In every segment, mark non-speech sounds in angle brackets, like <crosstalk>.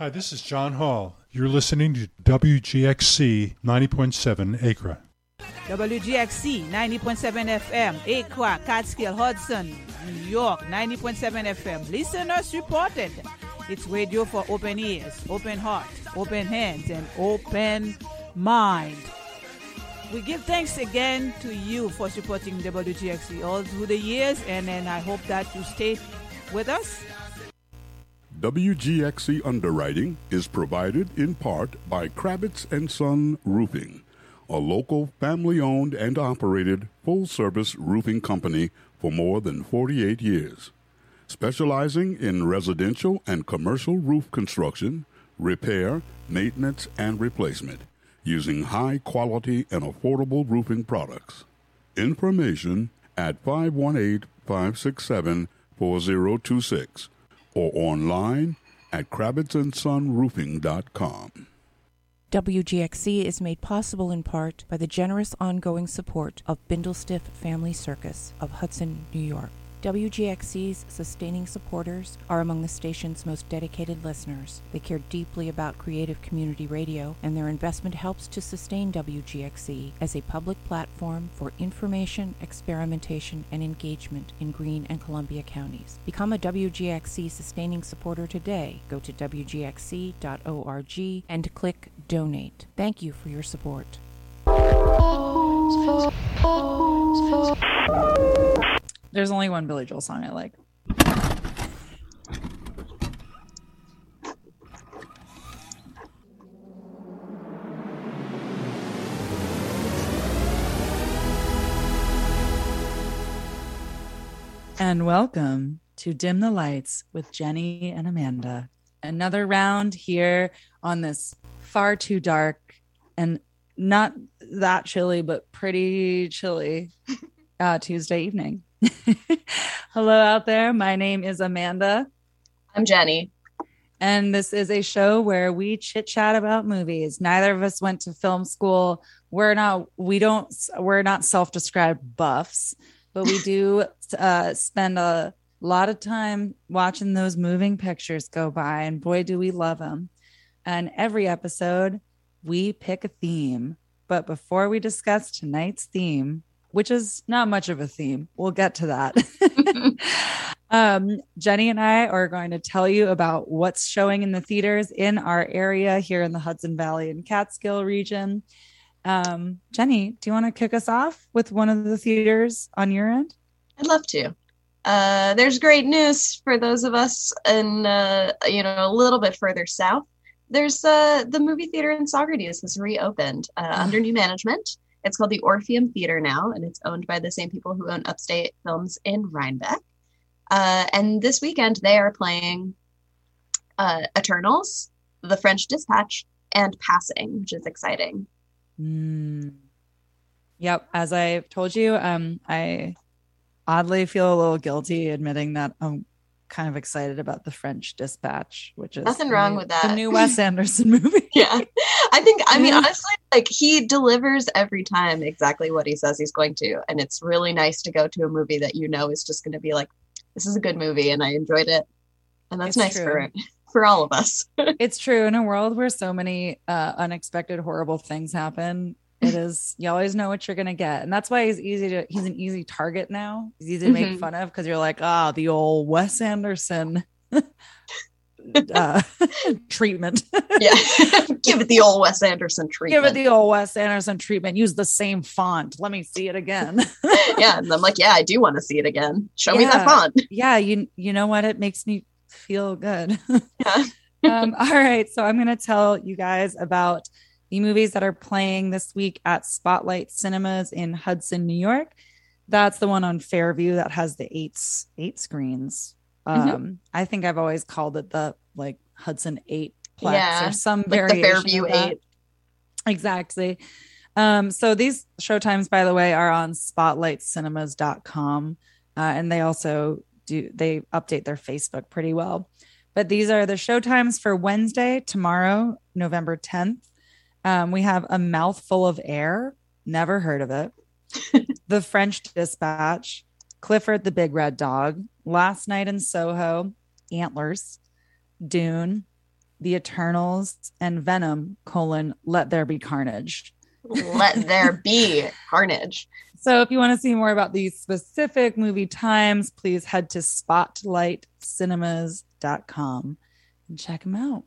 Hi, this is John Hall. You're listening to WGXC 90.7 Acra. WGXC 90.7 FM, Acra, Catskill, Hudson, New York 90.7 FM. Listener supported. It's radio for open ears, open heart, open hands, and open mind. We give thanks again to you for supporting WGXC all through the years, and then I hope that you stay with us. WGXC underwriting is provided in part by Kravitz and Son Roofing, a local family-owned and operated full-service roofing company for more than 48 years, specializing in residential and commercial roof construction, repair, maintenance, and replacement using high quality and affordable roofing products. Information at 518 567 4026 or online at kravitzandsonroofing.com. WGXC is made possible in part by the generous ongoing support of Bindlestiff Family Circus of Hudson, New York. WGXC's sustaining supporters are among the station's most dedicated listeners. They care deeply about creative community radio, and their investment helps to sustain WGXC as a public platform for information, experimentation, and engagement in Greene and Columbia counties. Become a WGXC sustaining supporter today. Go to WGXC.org and click Donate. Thank you for your support. There's only one Billy Joel song I like. And welcome to Dim the Lights with Jenny and Amanda. Another round here on this far too dark and not that chilly, but pretty chilly <laughs> uh, Tuesday evening. <laughs> Hello out there. My name is Amanda. I'm Jenny. And this is a show where we chit chat about movies. Neither of us went to film school. We're not, we don't, we're not self described buffs, but we do <laughs> uh, spend a lot of time watching those moving pictures go by. And boy, do we love them. And every episode, we pick a theme. But before we discuss tonight's theme, which is not much of a theme. We'll get to that. <laughs> <laughs> um, Jenny and I are going to tell you about what's showing in the theaters in our area here in the Hudson Valley and Catskill region. Um, Jenny, do you want to kick us off with one of the theaters on your end? I'd love to. Uh, there's great news for those of us in, uh, you know, a little bit further south. There's uh, the movie theater in Saugerties has reopened uh, under new management. It's called the Orpheum Theater now, and it's owned by the same people who own Upstate Films in Rhinebeck. Uh, and this weekend they are playing uh, Eternals, The French Dispatch, and Passing, which is exciting. Mm. Yep, as I told you, um, I oddly feel a little guilty admitting that I'm kind of excited about the French Dispatch, which is nothing wrong new, with that. The new <laughs> Wes Anderson movie. <laughs> yeah, I think. I mean, honestly, like he delivers every time exactly what he says he's going to, and it's really nice to go to a movie that you know is just going to be like, this is a good movie, and I enjoyed it, and that's it's nice true. for <laughs> for all of us. it's true in a world where so many uh, unexpected, horrible things happen. It is you always know what you're gonna get, and that's why he's easy to he's an easy target now. He's easy to make mm-hmm. fun of because you're like, ah, oh, the old Wes Anderson <laughs> uh, <laughs> treatment. yeah, <laughs> give it the old Wes Anderson treatment. Give it the old Wes Anderson treatment. Use the same font. Let me see it again. yeah, and I'm like, yeah, I do want to see it again. Show yeah. me that font. Yeah, you you know what? It makes me feel good. yeah. um, all right, so I'm gonna tell you guys about the movies that are playing this week at Spotlight Cinemas in Hudson, New York. That's the one on Fairview that has the eight eight screens. Mm-hmm. Um, mm-hmm. I think I've always called it the like Hudson Eight Plex yeah, or some like variation. The Fairview Eight. Exactly. Um, so these showtimes, by the way, are on spotlightcinemas.com. Uh, and they also do they update their Facebook pretty well. But these are the showtimes for Wednesday, tomorrow, November 10th. Um, we have A Mouthful of Air. Never heard of it. <laughs> the French Dispatch. Clifford the Big Red Dog. Last Night in Soho. Antlers. Dune. The Eternals and Venom, colon, Let There Be Carnage. Let there be carnage. <laughs> So if you want to see more about these specific movie times, please head to spotlightcinemas.com and check them out.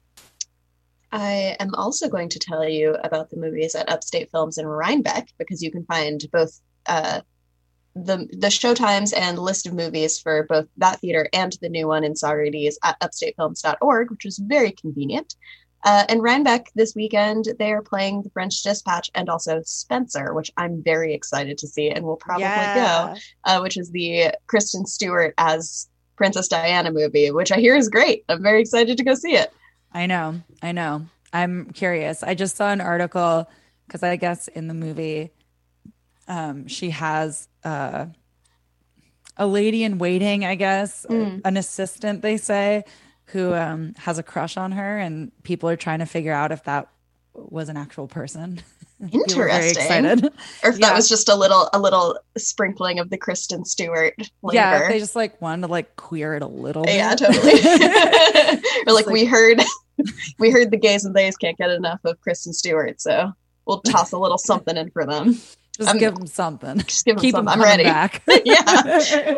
I am also going to tell you about the movies at Upstate Films in Rhinebeck because you can find both uh, the the showtimes and list of movies for both that theater and the new one in Saugerties at upstatefilms.org, which is very convenient. Uh, and Rhinebeck this weekend, they are playing The French Dispatch and also Spencer, which I'm very excited to see and will probably Yeah. go, uh, which is the Kristen Stewart as Princess Diana movie, which I hear is great. I'm very excited to go see it. I know. I know. I'm curious. I just saw an article because I guess in the movie, um, she has uh, a lady in waiting, I guess, Mm. an assistant, they say, who um, has a crush on her, and people are trying to figure out if that was an actual person. <laughs> People are very Interesting. excited. Or if Yeah. that was just a little a little sprinkling of the Kristen Stewart flavor. Yeah, they just like wanted to like queer it a little bit. Yeah, totally. <laughs> or <laughs> like we heard we heard the gays and theys can't get enough of Kristen Stewart, so we'll toss a little something in for them. just I'm- give them something. Just give them Keep them. I'm ready. back. <laughs> <laughs> Yeah.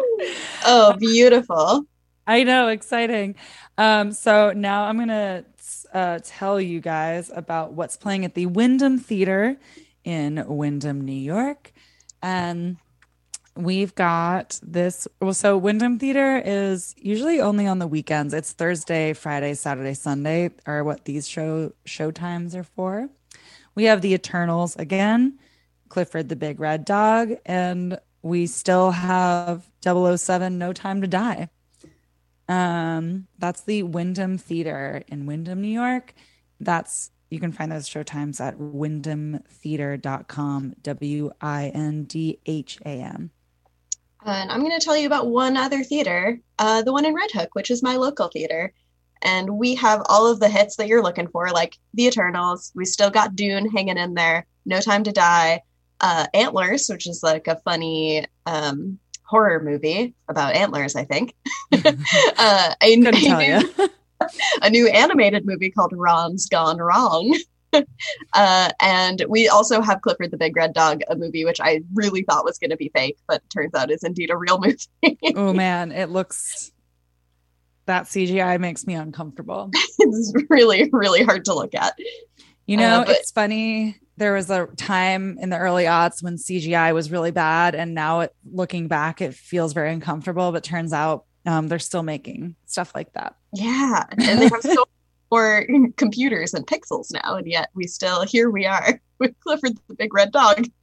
Oh, beautiful. I know, exciting. Um, so now I'm gonna uh, tell you guys about what's playing at the Wyndham Theater in Wyndham, New York, and we've got this. Well, so Wyndham Theater is usually only on the weekends. It's Thursday, Friday, Saturday, Sunday are what these show show times are for. We have the Eternals again, Clifford the Big Red Dog, and we still have 007 No Time to Die. Um, that's the Wyndham Theater in Wyndham, New York. That's you can find those show times at wyndhamtheater.com, W I N D H A M. And I'm going to tell you about one other theater, uh, the one in Red Hook, which is my local theater. And we have all of the hits that you're looking for, like The Eternals. We still got Dune hanging in there, No Time to Die, uh, Antlers, which is like a funny um, horror movie about antlers, I think. <laughs> uh, a, a new- <laughs> a new animated movie called Ron's Gone Wrong. <laughs> uh, and we also have Clifford the Big Red Dog, a movie which I really thought was going to be fake, but turns out is indeed a real <laughs> movie. oh man, it looks that CGI makes me uncomfortable. <laughs> it's really, really hard to look at. You know, Uh, but- it's funny. There was a time in the early aughts when CGI was really bad, and now it, looking back, it feels very uncomfortable. But turns out um, they're still making stuff like that. Yeah. And they have so more <laughs> computers and pixels now, and yet we still, here we are <laughs> with Clifford the Big Red Dog. <laughs>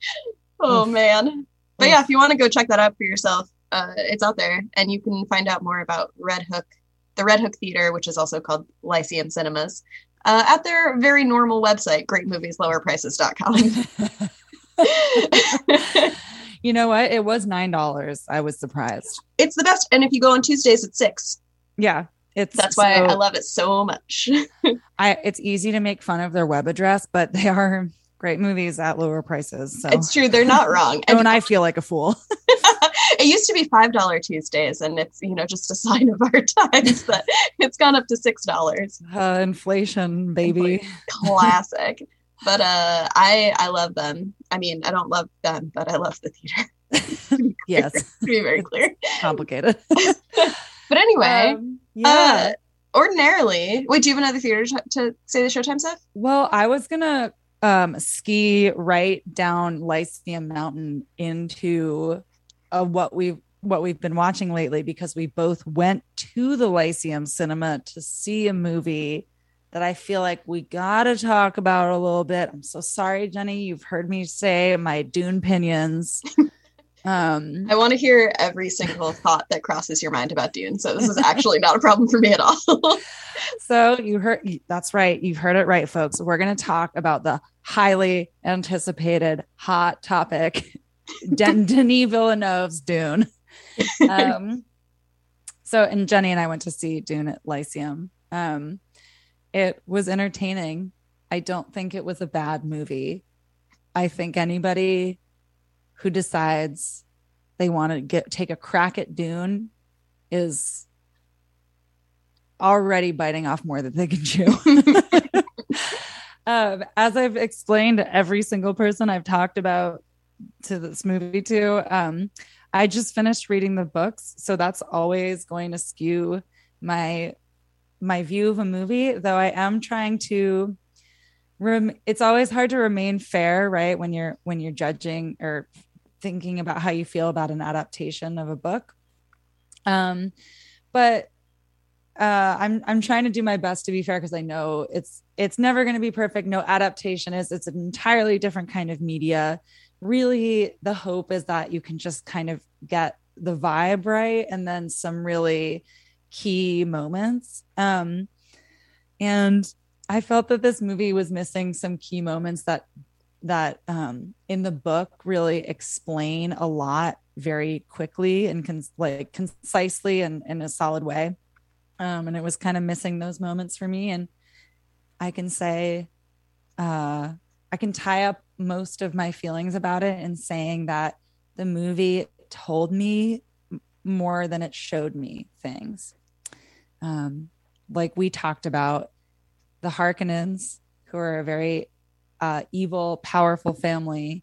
Oh, Oof. man. But Oof. yeah, if you want to go check that out for yourself, uh, it's out there, and you can find out more about Red Hook, the Red Hook Theater, which is also called Lyceum Cinemas, uh, at their very normal website, greatmovieslowerprices.com. you know what? It was nine dollars. I was surprised. it's the best, and if you go on Tuesdays at six, Yeah, it's that's why I love it so much. <laughs> I it's easy to make fun of their web address, but they are <laughs> great movies at lower prices. So It's true, they're not wrong. <laughs> and And I feel like a fool. it used to be five dollar Tuesdays, and it's you know just a sign of our times that it's gone up to six dollars. Uh, inflation, baby. Classic. but uh, I I love them. I mean, I don't love them, but I love the theater. Yes, to be very clear. complicated. But anyway, Um, yeah. uh, ordinarily, wait, do you have another theater to, to say the showtime stuff? Well, I was gonna um ski right down Lyceum Mountain into uh, what we've what we've been watching lately because we both went to the Lyceum Cinema to see a movie that I feel like we gotta talk about a little bit. I'm so sorry, Jenny. You've heard me say my Dune pinions. <laughs> Um, I want to hear every single thought that crosses your mind about Dune. So this is actually not a problem for me at all. <laughs> So you heard that's right. You've heard it right, folks. We're going to talk about the highly anticipated hot topic, Den- <laughs> Denis Villeneuve's Dune. Um, so, and Jenny and I went to see Dune at Lyceum. Um, it was entertaining. I don't think it was a bad movie. I think anybody who decides they want to get take a crack at Dune is already biting off more than they can chew. <laughs> um, as I've explained to every single person I've talked about to this movie to, um, I just finished reading the books, so that's always going to skew my my view of a movie. Though I am trying to. It's always hard to remain fair, right? When you're when you're judging or thinking about how you feel about an adaptation of a book. Um, but uh, I'm I'm trying to do my best to be fair because I know it's it's never going to be perfect. No adaptation is it's an entirely different kind of media. Really, the hope is that you can just kind of get the vibe right, and then some really key moments. Um, and I felt that this movie was missing some key moments that that um, in the book really explain a lot very quickly and con- like concisely and in a solid way. Um, and it was kind of missing those moments for me. And i can say uh, i can tie up most of my feelings about it in saying that the movie told me more than it showed me things. Um, like we talked about the harkonnens who are a very uh, evil powerful family.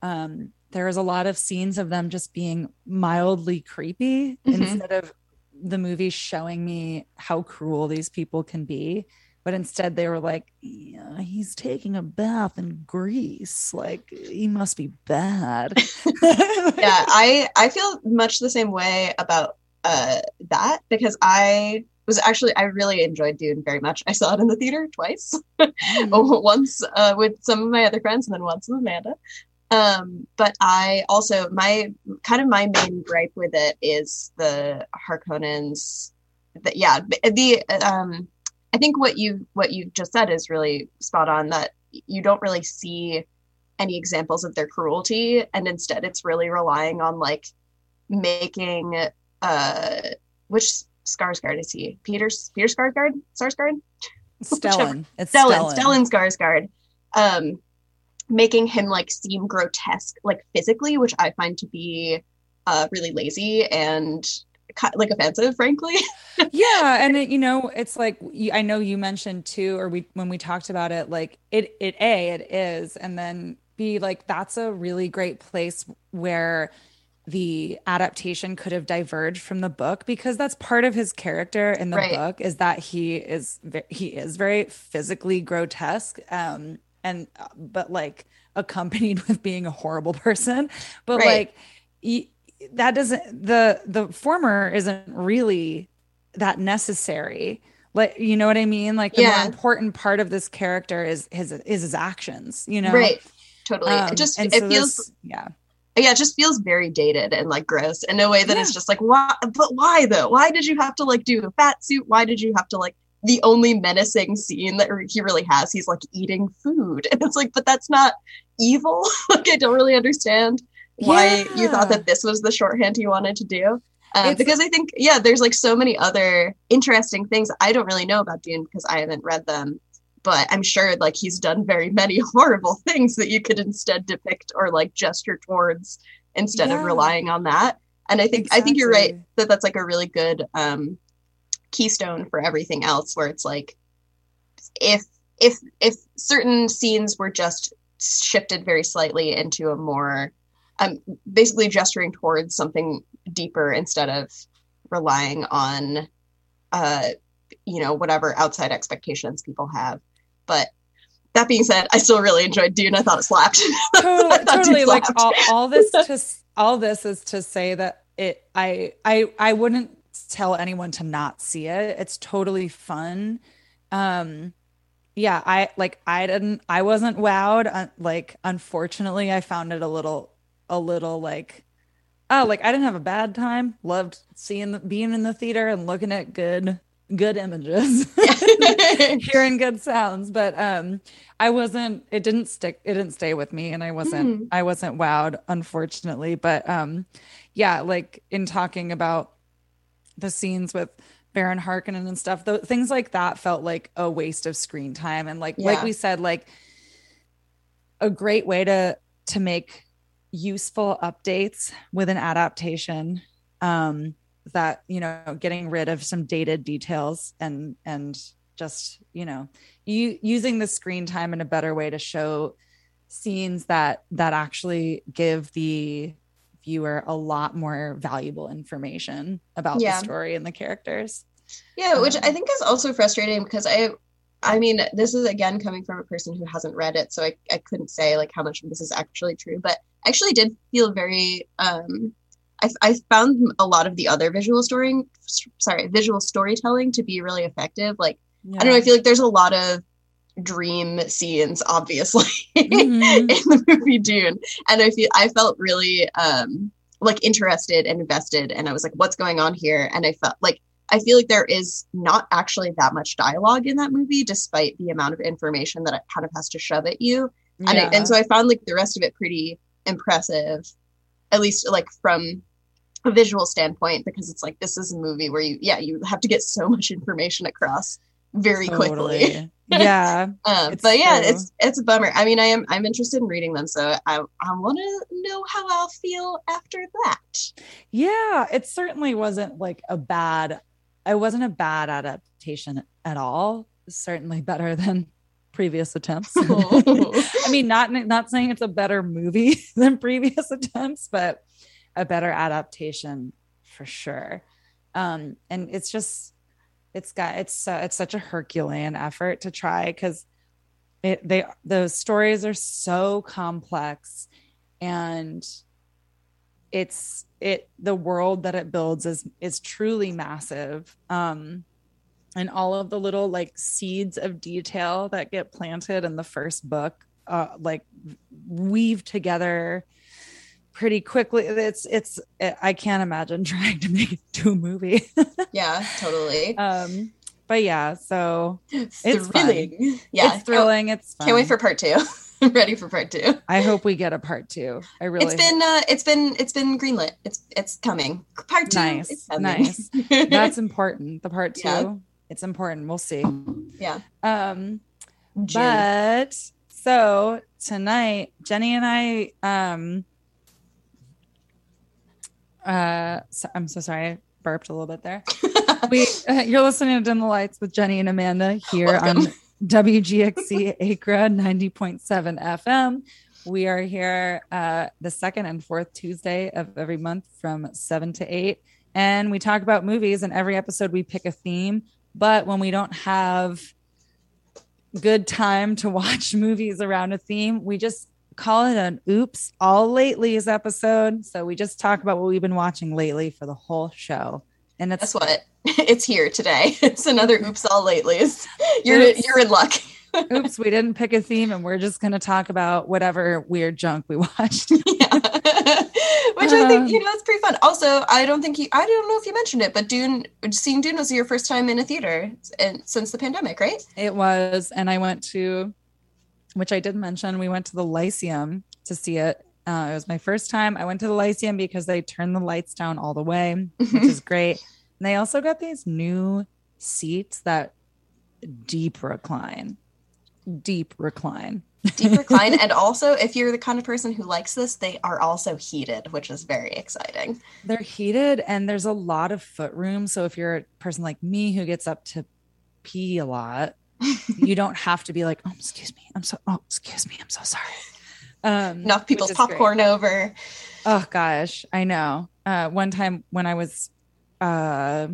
Um, there was a lot of scenes of them just being mildly creepy mm-hmm. instead of the movie showing me how cruel these people can be. But instead they were like yeah, he's taking a bath in grease like he must be bad. <laughs> Yeah i i feel much the same way about uh that because i was actually i really enjoyed dune very much i saw it in the theater twice mm-hmm. <laughs> once uh, with some of my other friends and then once with amanda um, but I also my kind of my main gripe with it is the Harkonnens. That yeah, the um, I think what you what you just said is really spot on. That you don't really see any examples of their cruelty, and instead it's really relying on like making uh, which Skarsgård is he? Peter Peter Skarsgård? Skarsgård? Stellan. It's Stellan. Stellan. Skarsgård. Um, making him like seem grotesque like physically which i find to be uh really lazy and like offensive frankly <laughs> yeah and it, you know it's like i know you mentioned too or we when we talked about it like it it a it is and then b like that's a really great place where the adaptation could have diverged from the book because that's part of his character in the right. book is that he is he is very physically grotesque um and uh, but like accompanied <laughs> with being a horrible person. But right. like that doesn't the the former isn't really that necessary. Like you know what i mean? Like the yeah. more important part of this character is his is his actions you know? Right. Totally. Um, it just it so feels this, yeah yeah, it just feels very dated and like gross in a way that yeah. it's just like why but why though? Why did you have to like do a fat suit? Why did you have to like the only menacing scene that he really has. He's like eating food. <laughs> And it's like, but that's not evil. <laughs> like, I don't really understand why yeah. you thought that this was the shorthand he wanted to do. Um, because I think, yeah, there's like so many other interesting things I don't really know about Dune because I haven't read them. But I'm sure like he's done very many <laughs> horrible things that you could instead depict or like gesture towards instead yeah. of relying on that. And I think exactly. I think you're right that that's like a really good um, keystone for everything else where it's like if if if certain scenes were just shifted very slightly into a more um basically gesturing towards something deeper instead of relying on uh you know whatever outside expectations people have but that being said i still really enjoyed dune i thought it slapped <laughs> totally, totally. like all, all this <laughs> to all this is to say that it i i i wouldn't tell anyone to not see it. It's totally fun. Um yeah, I like I didn't I wasn't wowed. Uh, like unfortunately, I found it a little a little like oh, like I didn't have a bad time. Loved seeing the, being in the theater and looking at good good images <laughs> <laughs> hearing good sounds but um i wasn't it didn't stick it didn't stay with me and i wasn't mm. i wasn't wowed unfortunately but um yeah like in talking about the scenes with Baron Harkonnen and stuff, th- things like that felt like a waste of screen time. And like, yeah. like we said, like a great way to, to make useful updates with an adaptation um, that you know getting rid of some dated details and and just you know you using the screen time in a better way to show scenes that that actually give the viewer a lot more valuable information about Yeah. the story and the characters Yeah, which Um, I think is also frustrating because I I mean, this is again coming from a person who hasn't read it, so I, I couldn't say like how much of this is actually true, but I actually did feel very um I, I found a lot of the other visual story sorry, visual storytelling to be really effective. Like I don't know, I feel like there's a lot of dream scenes, obviously, Mhm. <laughs> in the movie Dune. And I feel I felt really um like interested and invested and I was like, what's going on here? And I felt like I feel like there is not actually that much dialogue in that movie, despite the amount of information that it kind of has to shove at you. And, I, and so I found like the rest of it pretty impressive, at least like from a visual standpoint, because it's like this is a movie where you, yeah, you have to get so much information across very quickly. Totally. <laughs> yeah Um, It's but yeah, true. it's it's a bummer. I mean, I am I'm interested in reading them, so I I want to know how I'll feel after that. yeah it certainly wasn't like a bad it wasn't a bad adaptation at all certainly better than previous attempts <laughs> <laughs> i mean not not saying it's a better movie than previous attempts but a better adaptation for sure. Um and it's just it's got it's uh, it's such a herculean effort to try because it they the stories are so complex and it's it the world that it builds is is truly massive. Um and all of the little like seeds of detail that get planted in the first book uh like weave together pretty quickly it's it's i can't imagine <laughs> trying to make it to a movie <laughs> Yeah, totally. um but yeah so it's fun. thrilling. Yeah, it's thrilling it's Can't, can't wait for part two. <laughs> I'm ready for part two. i hope we get a part two i really It's been uh, it's been it's been greenlit. It's it's coming. Part two. Nice, nice. that's important the part two Yeah. it's important we'll see yeah. um June. but so tonight jenny and i um uh so, i'm so sorry. I burped a little bit there. <laughs> We uh, you're listening to dim the lights with jenny and amanda here Welcome. <laughs> on wgxc acra 90.7 fm we are here uh the second and fourth tuesday of every month from 7 to 8 and we talk about movies and every episode we pick a theme. But when we don't have good time to watch <laughs> movies around a theme we just call it an oops all lately's episode so we just talk about what we've been watching lately for the whole show and it's Guess what? <laughs> It's here today. <laughs> It's another oops all latelys. <laughs> You're Oops. you're in luck. oops we didn't pick a theme and we're just going to talk about whatever weird junk we watched yeah. Which I Um, think, you know, it's pretty fun. Also, I don't think you, I don't know if you mentioned it, but Dune, seeing Dune was your first time in a theater and, since the pandemic, right? it was and i went to which i did mention we went to the lyceum to see it. Uh, it was my first time. I went to the lyceum because they turned the lights down all the way which is <laughs> great. And they also got these new seats that deep recline deep recline. Deep <laughs> recline. and also, if you're the kind of person who likes this, they are also heated, which is very exciting. they're heated and there's a lot of foot room. So if you're a person like me who gets up to pee a lot you don't have to be like oh excuse me. I'm so oh excuse me. I'm so sorry. Um Knock people's is great. popcorn over. oh gosh. I know. Uh one time when i was uh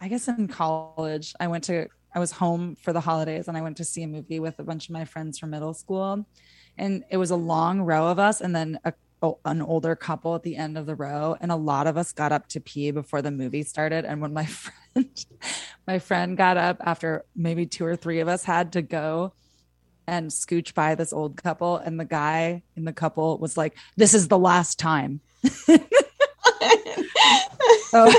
i guess in college i went to i was home for the holidays and i went to see a movie with a bunch of my friends from middle school. And it was a long row of us and then a an older couple at the end of the row and a lot of us got up to pee before the movie started and when my <laughs> friend my friend got up after maybe two or three of us had to go and scooch by this old couple and the guy in the couple was like this is the last time <laughs> so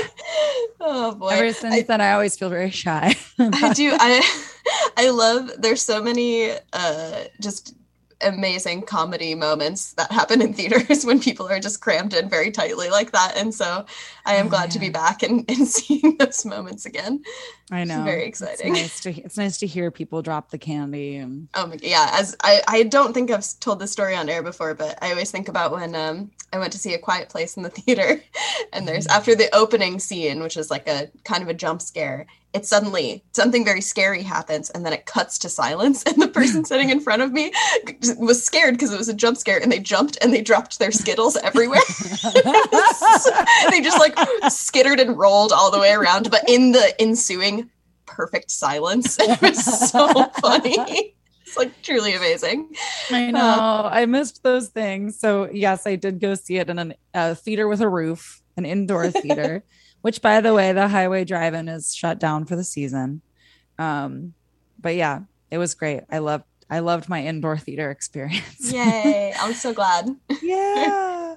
oh boy. ever since then i always feel very shy I do. I <laughs> I love. There's so many uh, just amazing comedy moments that happen in theaters <laughs> when people are just crammed in very tightly like that. And so I am Oh, glad to be back and, <laughs> and seeing those moments again. I know. very It's exciting. nice to it's nice to hear people drop the candy and Oh my yeah, as I, I don't think I've told this story on air before, but I always think about when um I went to see a quiet place in the <laughs> theater and there's after the opening scene, which is like a kind of a jump scare, it suddenly something very scary happens and then it cuts to silence <laughs> and the person sitting in front of me was scared because it was a jump scare and they jumped and they dropped their skittles everywhere. <laughs> they just like skittered and rolled all the way around, but in the ensuing perfect silence. <laughs> It was so funny. It's like truly amazing. I know. I missed those things. So, yes, I did go see it in a uh, theater with a roof, an indoor theater, which, by the way, the Highway Drive In is shut down for the season. Um, but yeah, it was great. I loved. I loved my indoor theater <laughs> experience. Yay. I'm so glad. <laughs> yeah.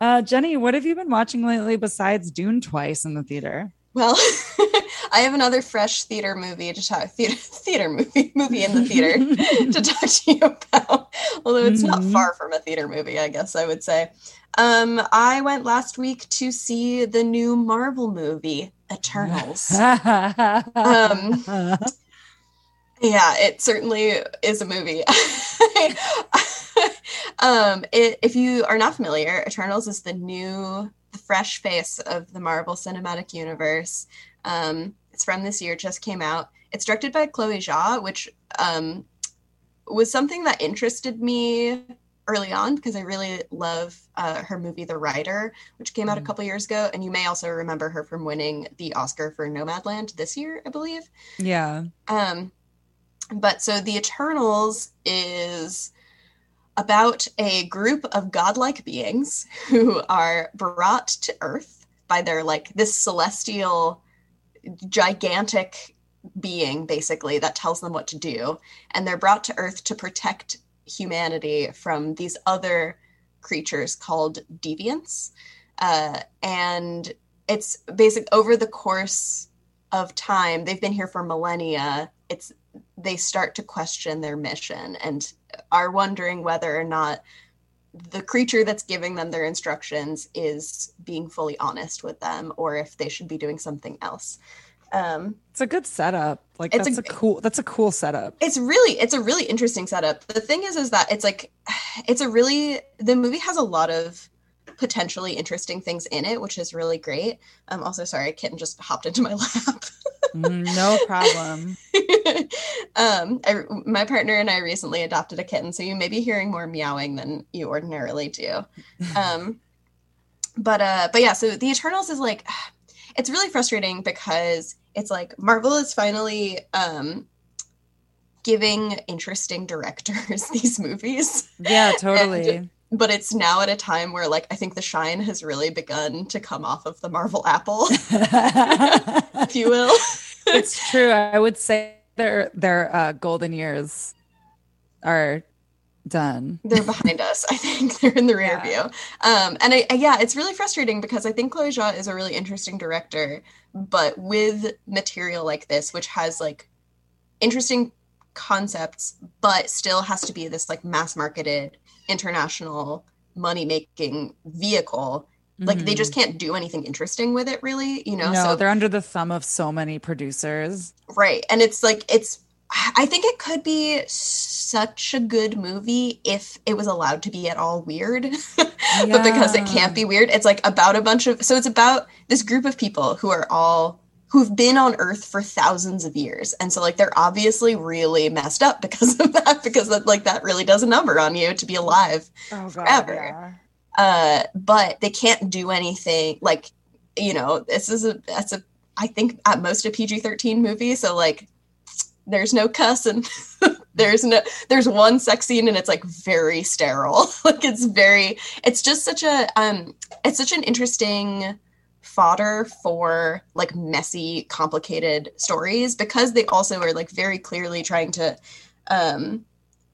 Uh, Jenny, what have you been watching lately besides Dune twice in the theater? Well, <laughs> I have another fresh theater movie to talk <laughs> theater theater movie movie in the theater <laughs> to talk to you about. Although it's not Mhm. far from a theater movie, I guess I would say. Um, I went last week to see the new Marvel movie, Eternals. Um, Yeah, it certainly is a movie. um, it, if you are not familiar, Eternals is the new, the fresh face of the Marvel Cinematic Universe. Um, it's from this year, just came out. It's directed by Chloe Zhao, which um, was something that interested me early on because I really love uh, her movie The Rider, which came out a Mm. couple years ago. And you may also remember her from winning the Oscar for Nomadland this year, I believe. yeah. Um, but so the Eternals is about a group of godlike beings who are brought to Earth by their like this celestial, gigantic being, basically, that tells them what to do. And they're brought to Earth to protect humanity from these other creatures called deviants. Uh, and it's basic over the course of time, they've been here for millennia. It's they start to question their mission and are wondering whether or not the creature that's giving them their instructions is being fully honest with them or if they should be doing something else. Um, It's a good setup. Like It's that's a- a, cool that's a cool setup. it's really it's a really interesting setup. The thing is is that it's like it's a really the movie has a lot of potentially interesting things in it, which is really great. Um also sorry, kitten just hopped into my <laughs> lap. No problem. <laughs> um, I, my partner and I recently adopted a kitten, so you may be hearing more meowing than you ordinarily do. Um, but uh, but yeah, so the Eternals is like, <sighs> it's really frustrating because it's like Marvel is finally um, giving interesting directors <laughs> these movies Yeah, totally. But it's now at a time where like i think the shine has really begun to come off of the marvel apple <laughs> if you will it's true. I would say their their uh, golden years are done. they're behind us. I think <laughs> they're in the rear Yeah. view. Um, and I, I- yeah, it's really frustrating because I think Chloe Zhao is a really interesting director, but with material like this, which has like interesting concepts, but still has to be this like mass marketed international money making vehicle. Like they just can't do anything interesting with it, really. You know, Mm-hmm. no, so they're under the thumb of so many producers. Right. And it's like it's I think it could be such a good movie if it was allowed to be at all weird. <laughs> but because it can't be weird, it's like about a bunch of so it's about this group of people who are all who've been on earth for thousands of years. And so like they're obviously really messed up because of <laughs> that because that like that really does a number on you to be alive Oh, God, forever. yeah. uh but they can't do anything like you know this is a that's a i think at most a pg-13 movie so like there's no cuss and <laughs> there's no there's one sex scene and it's like very sterile <laughs> like it's very it's just such a um it's such an interesting fodder for like messy complicated stories because they also are like very clearly trying to um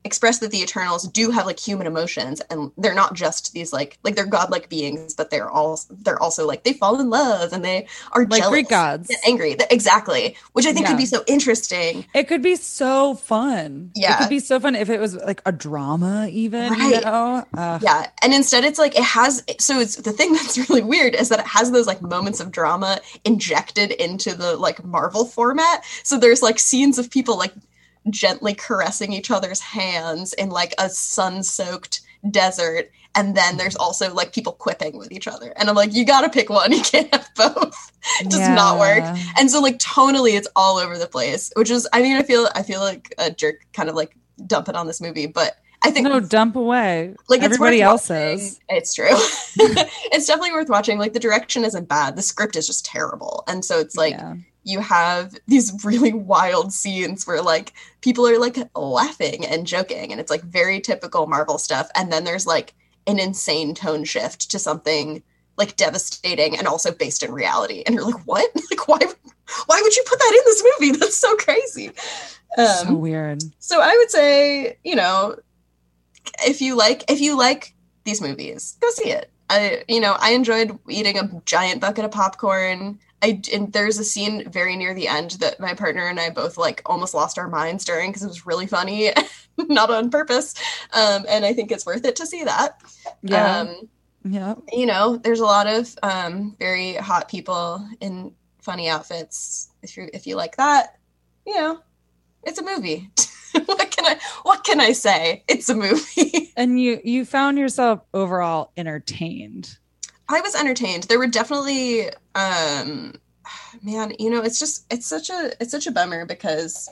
express that the Eternals do have like human emotions, and they're not just these like like they're godlike beings, but they're all they're also like they fall in love and they are like jealous, Greek gods. angry. Exactly, which I think Yeah. could be so interesting. It could be so fun. Yeah, It could be so fun if it was like a drama, even. You Right. know? Uh, Yeah, and instead it's like it has. So it's the thing <laughs> that's really weird is that it has those like moments of drama injected into the like Marvel format. So there's like scenes of people like gently caressing each other's hands in like a sun-soaked desert, and then there's mm. also like people quipping with each other. And I'm like, you got to pick one. <laughs> You can't have both. It does not work. And so like tonally, it's all over the place. Which is, I mean, I feel I feel like a jerk, kind of like dumping on this movie, but. I think No, dump away. like everybody else is. It's true. <laughs> it's definitely worth watching. Like the direction isn't bad. The script is just terrible. And so it's like Yeah. you have these <laughs> really wild scenes where like people are like laughing and joking and it's like very typical Marvel stuff. And then there's like an insane tone shift to something like devastating and also based in reality. And you're like, what? <laughs> Like why why would you put that in this movie? That's so crazy. Um, so weird. so I would say, you know, if you like if you like these movies, go see it. I you know, I enjoyed eating a giant bucket of popcorn. I and there's a scene very near the end that my partner and I both like almost lost our minds during because it was really funny, <laughs> not on purpose. Um, and I think it's worth it to see that. Yeah. Um, yeah. you know, there's a lot of um, very hot people in funny outfits. If you if you like that, you know, it's a movie. <laughs> <laughs> what can I what can I say? It's a movie. <laughs> And you you found yourself overall entertained. I was entertained. There were definitely um man, you know, it's just it's such a it's such a bummer because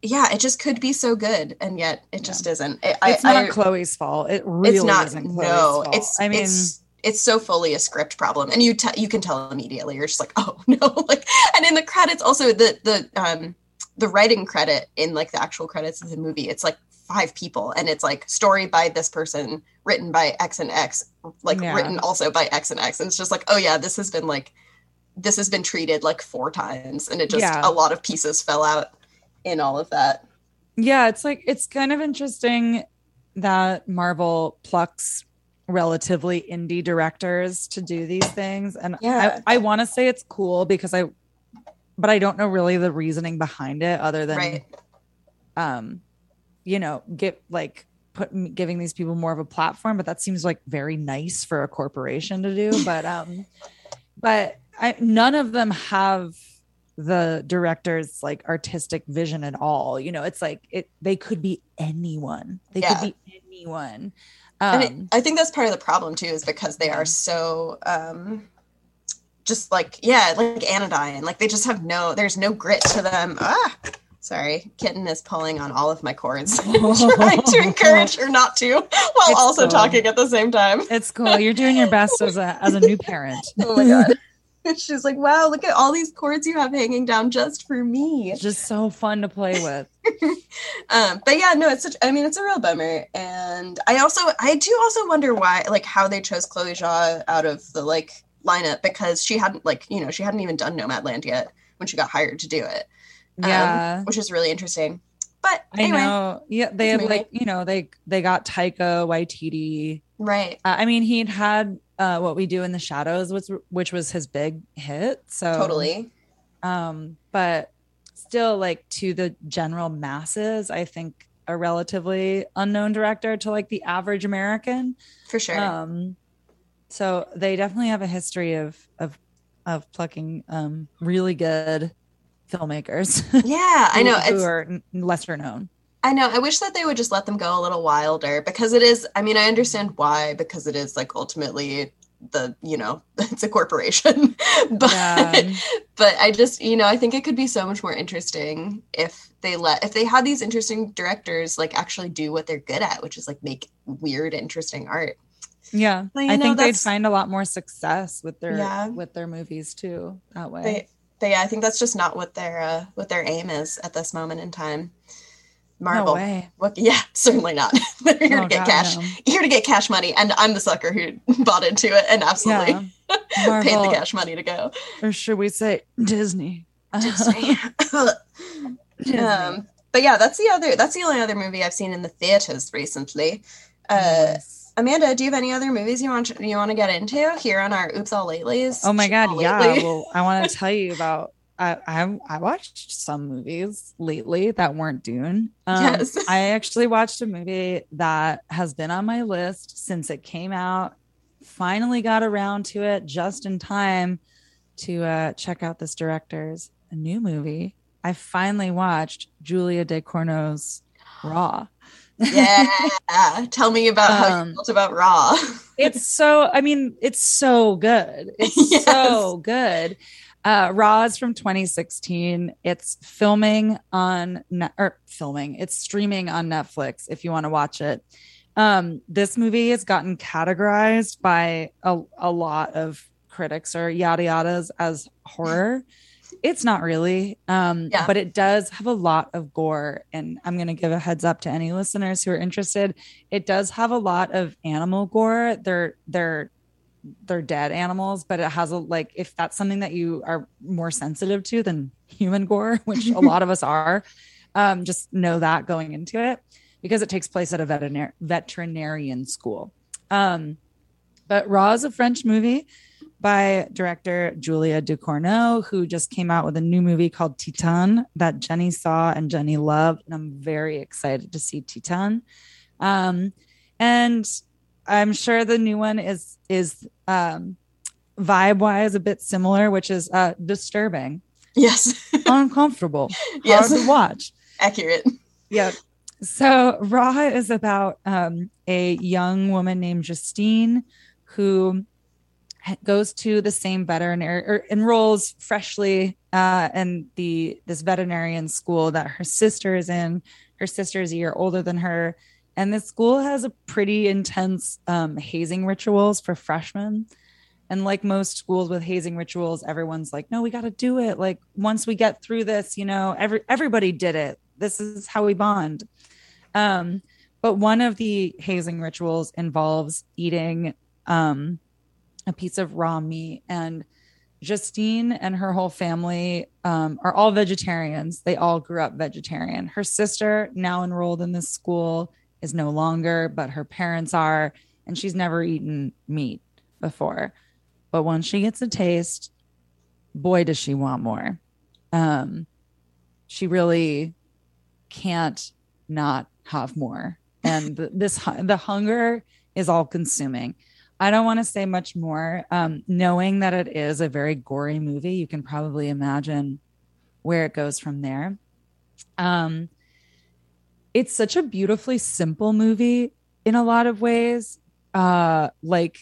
yeah, it just could be so good and yet it just isn't. It, It's I, not I, Chloe's fault. It really it's not isn't Chloe's no fault. it's I mean, it's it's so fully a script problem and you te- you can tell immediately you're just like oh <laughs> no like and in the credits also the the um the writing credit in like the actual credits of the movie it's like five people and it's like story by this person written by x and x like Yeah. written also by x and x and it's just like oh yeah this has been like this has been treated like four times and it just Yeah. a lot of pieces fell out in all of that yeah, it's like it's kind of interesting that Marvel plucks relatively indie directors to do these things. And Yeah. I, I want to say it's cool because I but I don't know really the reasoning behind it other than right. um you know get like put giving these people more of a platform but that seems like very nice for a corporation to do <laughs> but um but I, none of them have the director's like artistic vision at all you know it's like it they could be anyone. They Yeah. could be anyone. And um it, I think that's part of the problem too, is because they are so um, just like yeah, like anodyne. Like they just have no, there's no grit to them. Ah, sorry, kitten is pulling on all of my cords, <laughs> <laughs> trying to encourage her not to, while It's also cool. talking at the same time. it's cool you're doing your best as a as a new parent <laughs> Oh my god. She's like, wow, look at all these cords you have hanging down just for me. it's just so fun to play with um but yeah no it's such i mean it's a real bummer and i also i do also wonder why like how they chose chloe Zhao out of the like lineup because she hadn't like you know she hadn't even done nomadland yet when she got hired to do it um, yeah which is really interesting but I anyway know. Yeah, they have like you know they they got Taika Waititi. right Uh, I mean, he'd had uh, what we do in the shadows, which which was his big hit. So totally Um, but still, like to the general masses, I think a relatively unknown director to like the average American. for sure Um, so they definitely have a history of of of plucking um really good filmmakers. <laughs> yeah i know who it's are lesser known. I know. I wish that they would just let them go a little wilder because it is. I mean, I understand why because it is like ultimately the you know <laughs> it's a corporation, <laughs> but Yeah. but I just you know I think it could be so much more interesting if they let if they had these interesting directors like actually do what they're good at, which is like make weird, interesting art. Yeah, you I know, think they'd find a lot more success with their Yeah. with their movies too. That way, They, but yeah, I think that's just not what their uh, what their aim is at this moment in time. Marvel, no way. What, yeah, <laughs> certainly not. <laughs> They're here Oh, to get God, cash, no. here to get cash money, and I'm the sucker who <laughs> bought into it and absolutely Yeah, paid the cash money to go. or should we say Disney? Disney. Disney. um, but yeah, that's the other. That's the only other movie I've seen in the theaters recently. Uh, Amanda, do you have any other movies you want you want to get into here on our Oops All Latelys? Oh my god, yeah. Lately? Well, I want to tell you about. I, I I watched some movies lately that weren't Dune. Um, Yes. I actually watched a movie that has been on my list since it came out. Finally got around to it just in time to uh, check out this director's new movie. I finally watched Julia Ducournau's Raw. Yeah. Tell me about how Um, you felt about Raw. <laughs> it's so i mean it's so good it's Yes. so good uh raw is from 2016 it's filming on Ne- or filming it's streaming on netflix if you want to watch it um this movie has gotten categorized by a, a lot of critics or yada yadas as horror it's not really um Yeah. but it does have a lot of gore and i'm going to give a heads up to any listeners who are interested. It does have a lot of animal gore. They're they're they're dead animals but it has a like if that's something that you are more sensitive to than human gore <laughs> which a lot of us are um just know that going into it because it takes place at a veterinar- veterinarian school. Um but raw is a french movie by director Julia Ducournau, who just came out with a new movie called Titane that Jenny saw and Jenny loved. And I'm very excited to see Titane. Um, and I'm sure the new one is is um, vibe wise a bit similar, which is uh, disturbing, yes. <laughs> uncomfortable, yes. hard to watch. Accurate. Yeah. So Raw is about um, a young woman named Justine who goes to the same veterinary or enrolls freshly uh, in the this veterinarian school that her sister is in. Her sister is a year older than her, and this school has a pretty intense um, hazing rituals for freshmen. And like most schools with hazing rituals, everyone's like, "No, we got to do it. Like once we get through this, you know, every everybody did it. This is how we bond." Um, but one of the hazing rituals involves eating um, a piece of raw meat, and Justine and her whole family um, are all vegetarians. They all grew up vegetarian. Her sister, now enrolled in this school, is no longer, but her parents are, and she's never eaten meat before. But once she gets a taste, boy, does she want more. Um, she really can't not have more. And this the hunger is all consuming. I don't want to say much more. Um, knowing that it is a very gory movie, you can probably imagine where it goes from there. Um, it's such a beautifully simple movie in a lot of ways. Uh, like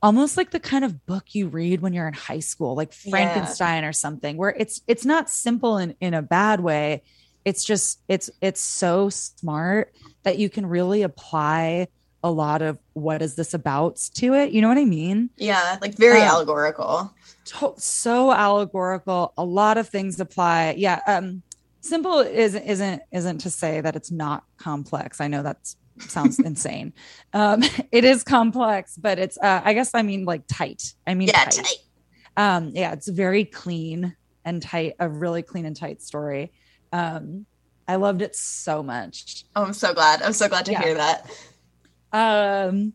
almost like the kind of book you read when you're in high school, like Yeah. Frankenstein or something, where it's it's not simple in, in a bad way. It's just it's it's so smart that you can really apply a lot of what is this about to it. You know what I mean? Yeah, like very Um, allegorical. to- so allegorical a lot of things apply yeah um simple is isn't isn't to say that it's not complex i know that sounds <laughs> insane um <laughs> it is complex but it's uh i guess i mean like tight i mean Yeah, tight. tight. um yeah it's very clean and tight a really clean and tight story um i loved it so much Oh, I'm so glad. I'm so glad to Yeah. hear that. Um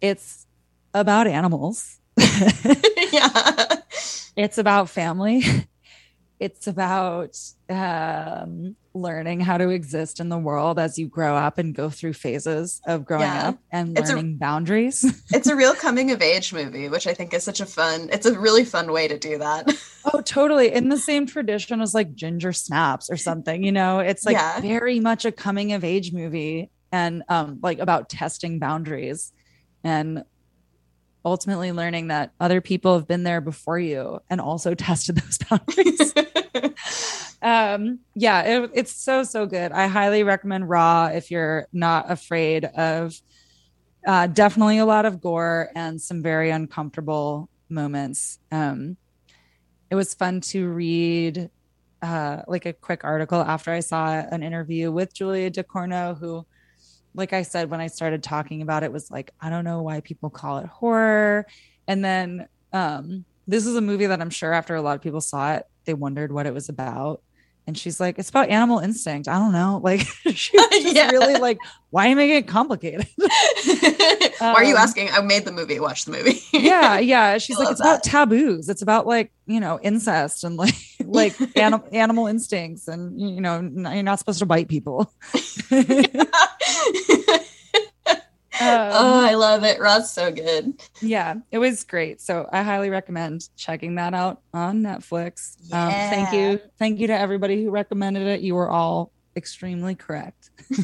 it's about animals <laughs> yeah. it's about family it's about um, learning how to exist in the world as you grow up and go through phases of growing Yeah. up and It's a- learning boundaries <laughs> It's a real coming of age movie, which I think is such a fun. It's a really fun way to do that. <laughs> oh totally in the same tradition as like ginger snaps or something you know it's like Yeah. very much a coming of age movie and um, like about testing boundaries and ultimately learning that other people have been there before you and also <laughs> tested those boundaries. <laughs> Um yeah it, it's so so good. I highly recommend raw if you're not afraid of uh definitely a lot of gore and some very uncomfortable moments. Um it was fun to read uh like a quick article after i saw an interview with julia Ducournau who like i said when i started talking about it was like i don't know why people call it horror. And then um this is a movie that i'm sure after a lot of people saw it they wondered what it was about And she's like, it's about animal instinct. I don't know. <laughs> Like, she's <laughs> just Yeah. really like, why are you making it complicated? <laughs> Why are you Um, asking? I made the movie. Watch the movie. yeah, yeah. She's I like, it's about taboos. It's about like, you know, incest and like like anim- animal instincts, and you know, you're not supposed to bite people. Oh, I love it. Raw's so good. yeah, it was great. So I highly recommend checking that out on Netflix. Um, thank you, thank you to everybody who recommended it. You were all extremely correct. <laughs>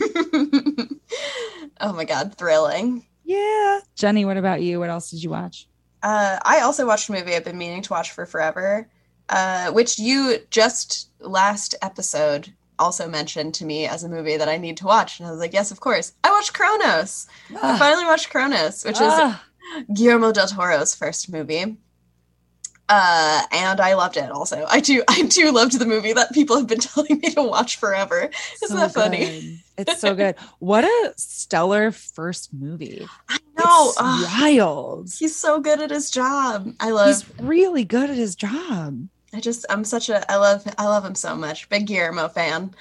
oh my god, thrilling. Yeah, Jenny, what about you? What else did you watch? Uh, I also watched a movie I've been meaning to watch for forever, uh, which you just last episode also mentioned to me as a movie that I need to watch. And I was like, yes, of course. I watched Cronos. I Ah, finally watched Cronos, which is ah, Guillermo del Toro's first movie. Uh, and I loved it also. I do I do loved the movie that people have been <laughs> telling me to watch forever. Isn't that funny? good. It's so good. What a stellar first movie. No, It's ugh, wild. he's so good at his job. I love He's really good at his job. I just I'm such a I love I love him so much. Big Guillermo fan.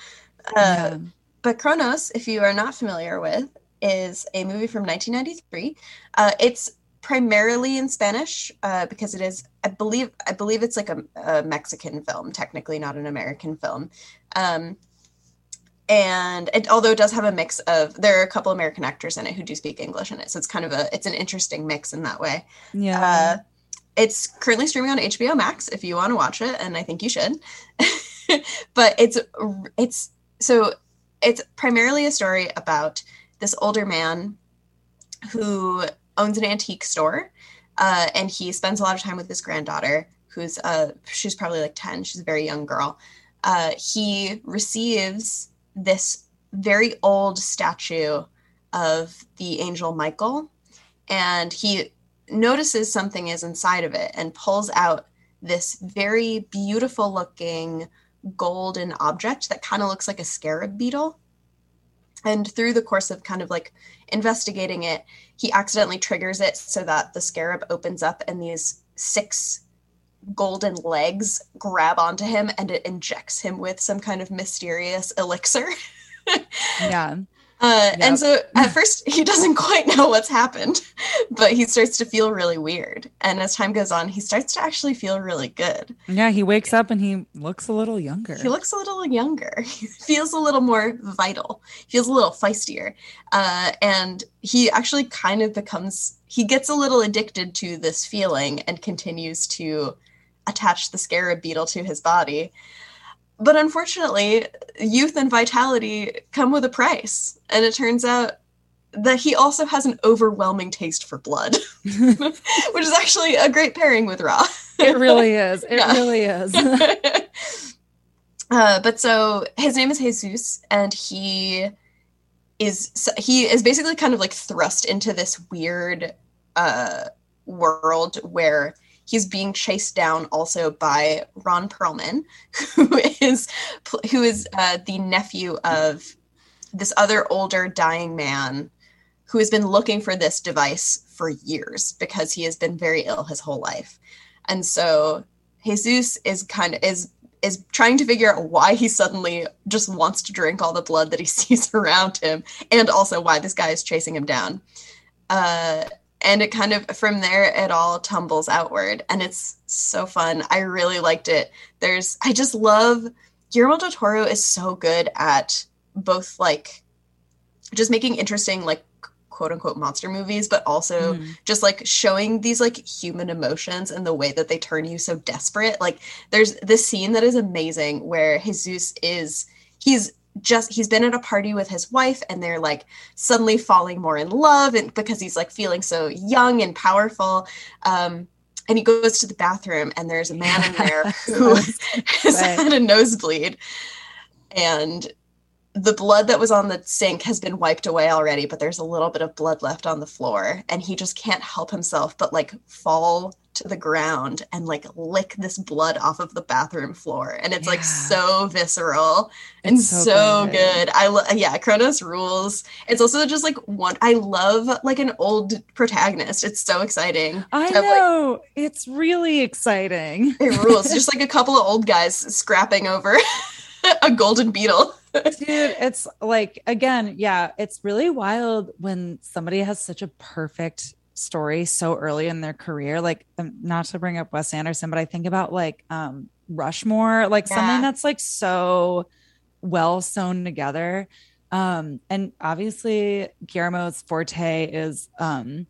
Uh, yeah. But Cronos, if you are not familiar with, is a movie from 1993. Uh, it's primarily in Spanish uh, because it is, I believe, I believe it's like a, a Mexican film, technically not an American film. Um, and it, although it does have a mix of, there are a couple American actors in it who do speak English in it, so it's kind of a, it's an interesting mix in that way. Yeah. It's currently streaming on HBO Max if you want to watch it, and I think you should. <laughs> but it's it's so it's primarily a story about this older man who owns an antique store, uh, and he spends a lot of time with his granddaughter, who's uh she's probably like ten. She's a very young girl. Uh, he receives this very old statue of the angel Michael, and he notices something is inside of it and pulls out this very beautiful looking golden object that kind of looks like a scarab beetle. And through the course of kind of like investigating it, he accidentally triggers it so that the scarab opens up and these six golden legs grab onto him and it injects him with some kind of mysterious elixir. <laughs> yeah. Uh, Yep. And so at first <laughs> he doesn't quite know what's happened, but he starts to feel really weird. And as time goes on, he starts to actually feel really good. Yeah. He wakes up and he looks a little younger. He looks a little younger. <laughs> He feels a little more vital. Feels a little feistier. Uh, and he actually kind of becomes, he gets a little addicted to this feeling and continues to attach the scarab beetle to his body. But unfortunately, youth and vitality come with a price. And it turns out that he also has an overwhelming taste for blood, <laughs> <laughs> which is actually a great pairing with Raw. it really <laughs> is. It Yeah. really is. uh, but so his name is Jesus, and he is he is basically kind of like thrust into this weird uh, world where he's being chased down also by Ron Perlman, <laughs> who is who is uh, the nephew of this other older dying man who has been looking for this device for years because he has been very ill his whole life. And so Jesus is kind of is is trying to figure out why he suddenly just wants to drink all the blood that he <laughs> sees around him and also why this guy is chasing him down. Uh and it kind of from there it all tumbles outward and it's so fun. I really liked it. There's I just love Guillermo del Toro is so good at both like just making interesting like quote unquote monster movies but also Mm. just like showing these like human emotions and the way that they turn you so desperate like there's this scene that is amazing where jesus is he's just he's been at a party with his wife and they're like suddenly falling more in love and because he's like feeling so young and powerful um and he goes to the bathroom and there's a man in there <laughs> who has Right. had a nosebleed and the blood that was on the sink has been wiped away already, but there's a little bit of blood left on the floor. And he just can't help himself but like fall to the ground and like lick this blood off of the bathroom floor. And it's like so visceral and so, so good. good. I love, yeah, Cronos rules. It's also just like one, I love like an old protagonist. It's so exciting. I have, like, know. it's really exciting. it rules. Just <laughs> like a couple of old guys scrapping over <laughs> a golden beetle. Dude, it's like again, yeah, it's really wild when somebody has such a perfect story so early in their career. Like, um, not to bring up Wes Anderson, but I think about like um Rushmore, like Yeah. something that's like so well sewn together. Um, and obviously Guillermo's forte is um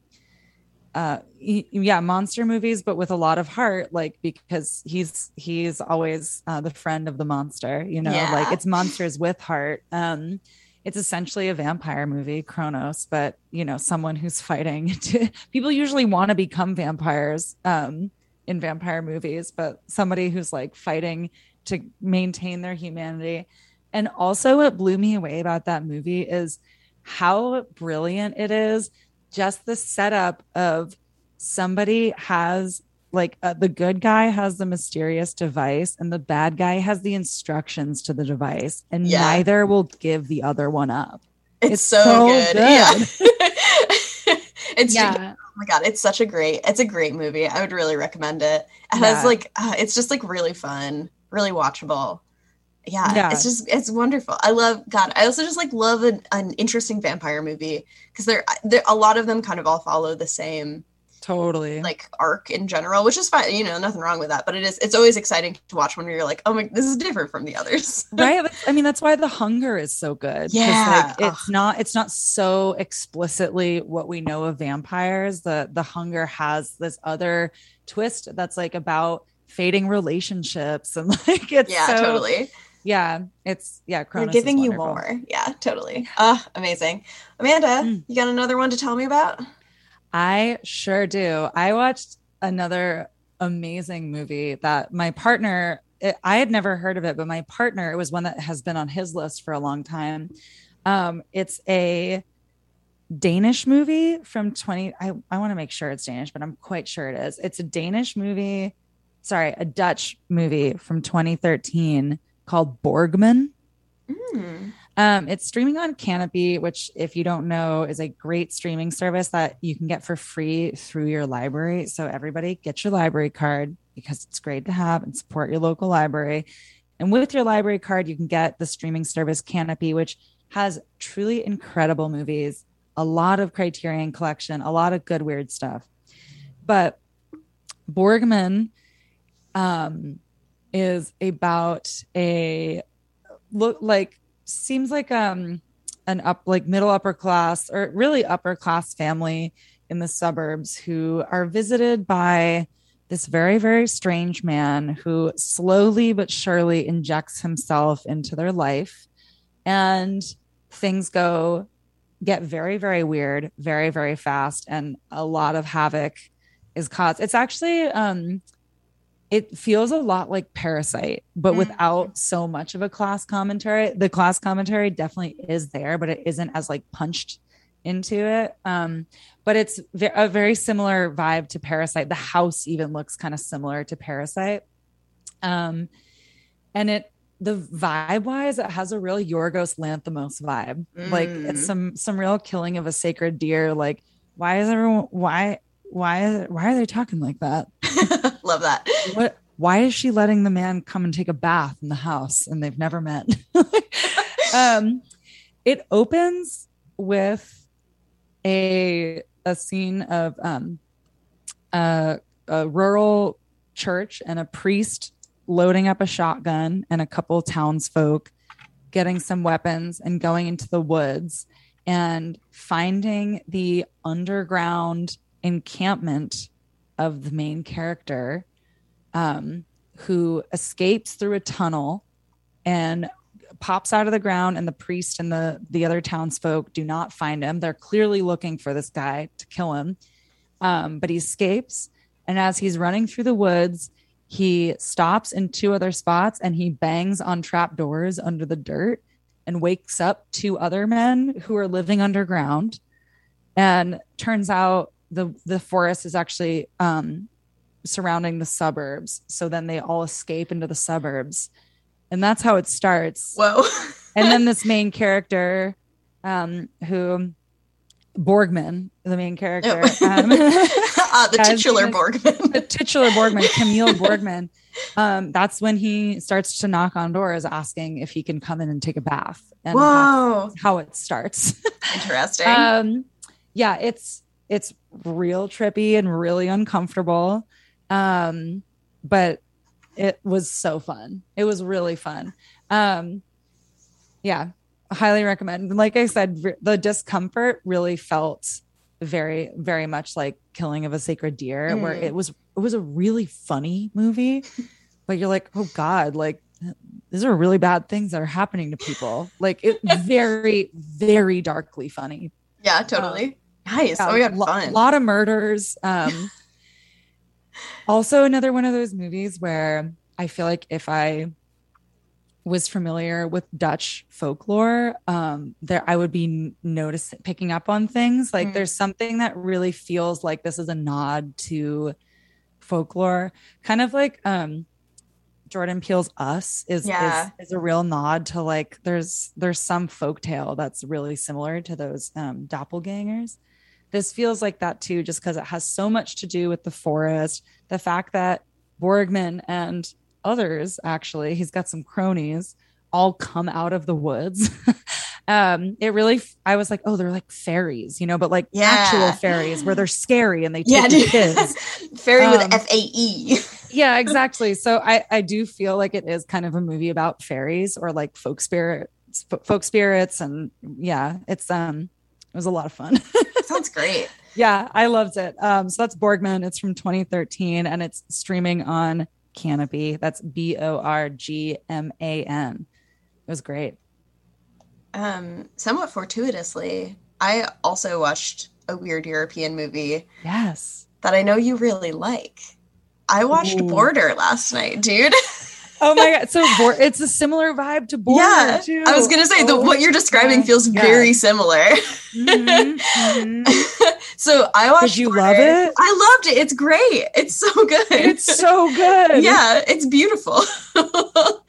uh yeah monster movies but with a lot of heart like because he's he's always uh, the friend of the monster you know Yeah. like it's monsters with heart um it's essentially a vampire movie Cronos but you know someone who's fighting <laughs> to people usually want to become vampires um in vampire movies but somebody who's like fighting to maintain their humanity. And also what blew me away about that movie is how brilliant it is. Just the setup of somebody has like uh, the good guy has the mysterious device and the bad guy has the instructions to the device and Yeah. neither will give the other one up It's, It's so, so good. good. Yeah. <laughs> <laughs> it's yeah oh my god, it's such a great it's a great movie. I would really recommend it. And Yeah. it's like uh, it's just like really fun, really watchable. Yeah, Yeah. it's just it's wonderful. I love God. I also just like love an, an interesting vampire movie because there there a lot of them kind of all follow the same totally like arc in general, which is fine. You know, nothing wrong with that. But it is it's always exciting to watch when you're like, oh my, this is different from the others. <laughs> right i mean that's why the hunger is so good Yeah. like it's not it's not so explicitly what we know of vampires the the hunger has this other twist that's like about fading relationships <laughs> and like it's yeah, so, totally. yeah it's yeah Cronos giving you more. Yeah, totally. Ah, amazing. Amanda, Mm. you got another one to tell me about? I sure do. I watched another amazing movie that my partner, it, I had never heard of it, but my partner, it was one that has been on his list for a long time. Um, it's a Danish movie from 20. I, I want to make sure it's Danish, but I'm quite sure it is. It's a Danish movie, sorry, a Dutch movie from 2013 called Borgman. Mm. Um, it's streaming on Kanopy, which, if you don't know, is a great streaming service that you can get for free through your library. So, everybody get your library card because it's great to have and support your local library. And with your library card, you can get the streaming service Kanopy, which has truly incredible movies, a lot of Criterion collection, a lot of good, weird stuff. But Borgman um, is about a look like seems like um an up like middle upper class or really upper class family in the suburbs who are visited by this very very strange man who slowly but surely injects himself into their life. And things go get very very weird very very fast and a lot of havoc is caused. It's actually um it feels a lot like Parasite, but Mm. without so much of a class commentary. The class commentary definitely is there, but it isn't as like punched into it. Um, but it's a very similar vibe to Parasite. The house even looks kind of similar to Parasite. Um, and it the vibe wise, it has a real Yorgos Lanthimos vibe. Like Mm. it's some some real killing of a sacred deer. Like why is everyone why why why are they talking like that? <laughs> Love that. what why is she letting the man come and take a bath in the house and they've never met <laughs> um it opens with a a scene of um a, a rural church and a priest loading up a shotgun and a couple townsfolk getting some weapons and going into the woods and finding the underground encampment of the main character um, who escapes through a tunnel and pops out of the ground and the priest and the the other townsfolk do not find him. They're clearly looking for this guy to kill him. Um, but he escapes and as he's running through the woods he stops in two other spots and he bangs on trap doors under the dirt and wakes up two other men who are living underground. And turns out the the forest is actually um surrounding the suburbs so then they all escape into the suburbs and that's how it starts Whoa. <laughs> and then this main character um who Borgman, the main character, Oh. um, uh, <laughs> the <laughs> titular Borgman. the titular Borgman, Camiel Borgman. Um, that's when he starts to knock on doors asking if he can come in and take a bath. And Whoa, how it starts. interesting. um, yeah, it's it's real trippy and really uncomfortable. Um, but it was so fun. It was really fun. Um, yeah, highly recommend. Like I said, r- the discomfort really felt very, very much like killing of a sacred deer, where Mm. it was it was a really funny movie, but you're like, oh God, like these are really bad things that are happening to people. Like it <laughs> very, very darkly funny. yeah, totally. Nice. Yeah, oh god, lo- fun. lot of murders. Um, <laughs> also, another one of those movies where I feel like if I was familiar with Dutch folklore, um, there I would be noticing picking up on things. Like Mm. there's something that really feels like this is a nod to folklore, kind of like um, Jordan Peele's Us is, Yeah. is is a real nod to like there's there's some folktale that's really similar to those um, doppelgangers. This feels like that too, just because it has so much to do with the forest, the fact that Borgman and others actually, he's got some cronies, all come out of the woods. <laughs> um, it really, I was like, oh, they're like fairies, you know, but like Yeah. actual fairies where they're scary and they <laughs> take yeah, your kids <laughs> Fairy Um, with F A E. yeah exactly so i i do feel like it is kind of a movie about fairies or like folk spirits folk spirits and yeah it's um it was a lot of fun Sounds great. yeah i loved it um so that's borgman it's from 2013 and it's streaming on Kanopy that's b-o-r-g-m-a-n it was great Um, somewhat fortuitously, I also watched a weird European movie yes that I know you really like. I watched Ooh. Border last night, dude. <laughs> oh my god so Bor- it's a similar vibe to border yeah, too. I was gonna say the Oh what you're describing my feels God. very similar. Mhm, mhm. <laughs> so I watched. Did you Border. love it? I loved it. It's great. It's so good. it's so good <laughs> yeah, it's beautiful. <laughs>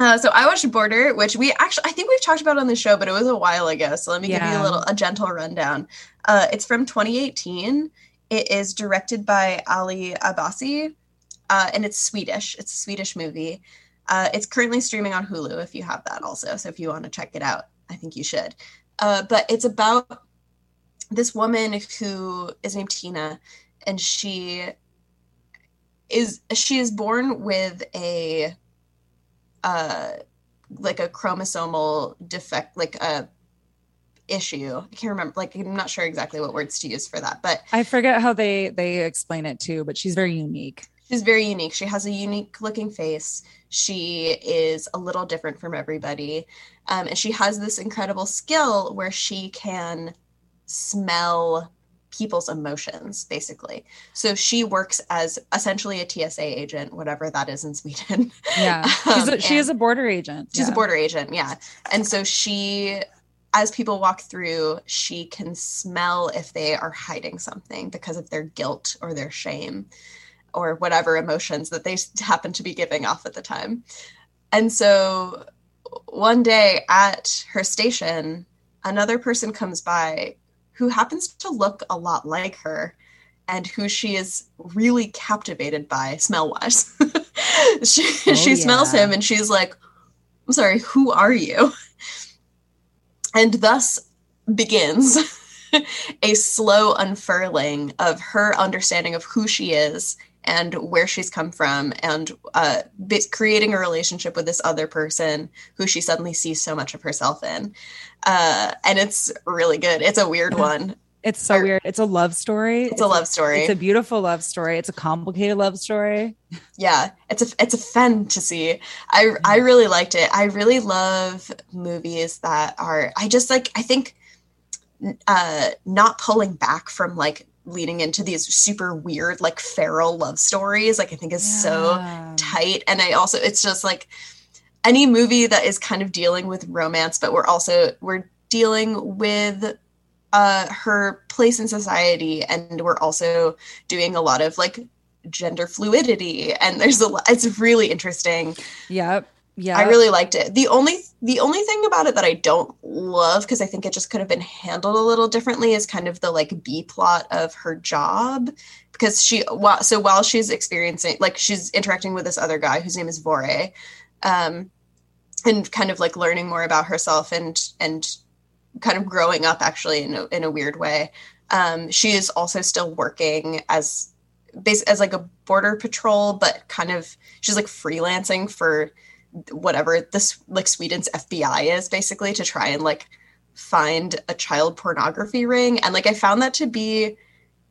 Uh, so I watched Border, which we actually I think we've talked about on the show, but it was a while ago. So let me give you a little a gentle rundown. Uh, it's from 2018. It is directed by Ali Abbasi, uh, and it's Swedish. It's a Swedish movie. Uh, it's currently streaming on Hulu if you have that also. So if you want to check it out, I think you should. Uh, but it's about this woman who is named Tina, and she is she is born with a uh like a chromosomal defect like a issue i can't remember like i'm not sure exactly what words to use for that but I forget how they they explain it too, but she's very unique. She's very unique. She has a unique looking face. She is a little different from everybody. Um, and she has this incredible skill where she can smell people's emotions basically. So she works as essentially a tsa agent whatever that is in sweden. Yeah, <laughs> she's a, Um, she is a border agent. She's a border agent, yeah. And so she, as people walk through, she can smell if they are hiding something because of their guilt or their shame or whatever emotions that they happen to be giving off at the time. And so one day at her station, another person comes by who happens to look a lot like her and who she is really captivated by smell wise. <laughs> she oh, she smells him and she's like, I'm sorry, who are you? And thus begins <laughs> a slow unfurling of her understanding of who she is and where she's come from and uh, creating a relationship with this other person who she suddenly sees so much of herself in. Uh, and it's really good. It's a weird <laughs> one. It's so Or- weird. It's a love story. It's a love story. It's a beautiful love story. It's a complicated love story. yeah it's a it's a fantasy i i really liked it i really love movies that are i just like i think uh not pulling back from like leading into these super weird like feral love stories like i think is so tight. And i also it's just like any movie that is kind of dealing with romance but we're also we're dealing with uh her place in society and we're also doing a lot of like gender fluidity. And there's a lot it's really interesting. Yep. Yeah. I really liked it. The only the only thing about it that I don't love because I think it just could have been handled a little differently is kind of the like B plot of her job because she so while she's experiencing like she's interacting with this other guy whose name is Vore um and kind of like learning more about herself and and kind of growing up actually in a, in a weird way. Um she is also still working as base as like a border patrol but kind of she's like freelancing for whatever this like Sweden's FBI is basically to try and like find a child pornography ring. And like I found that to be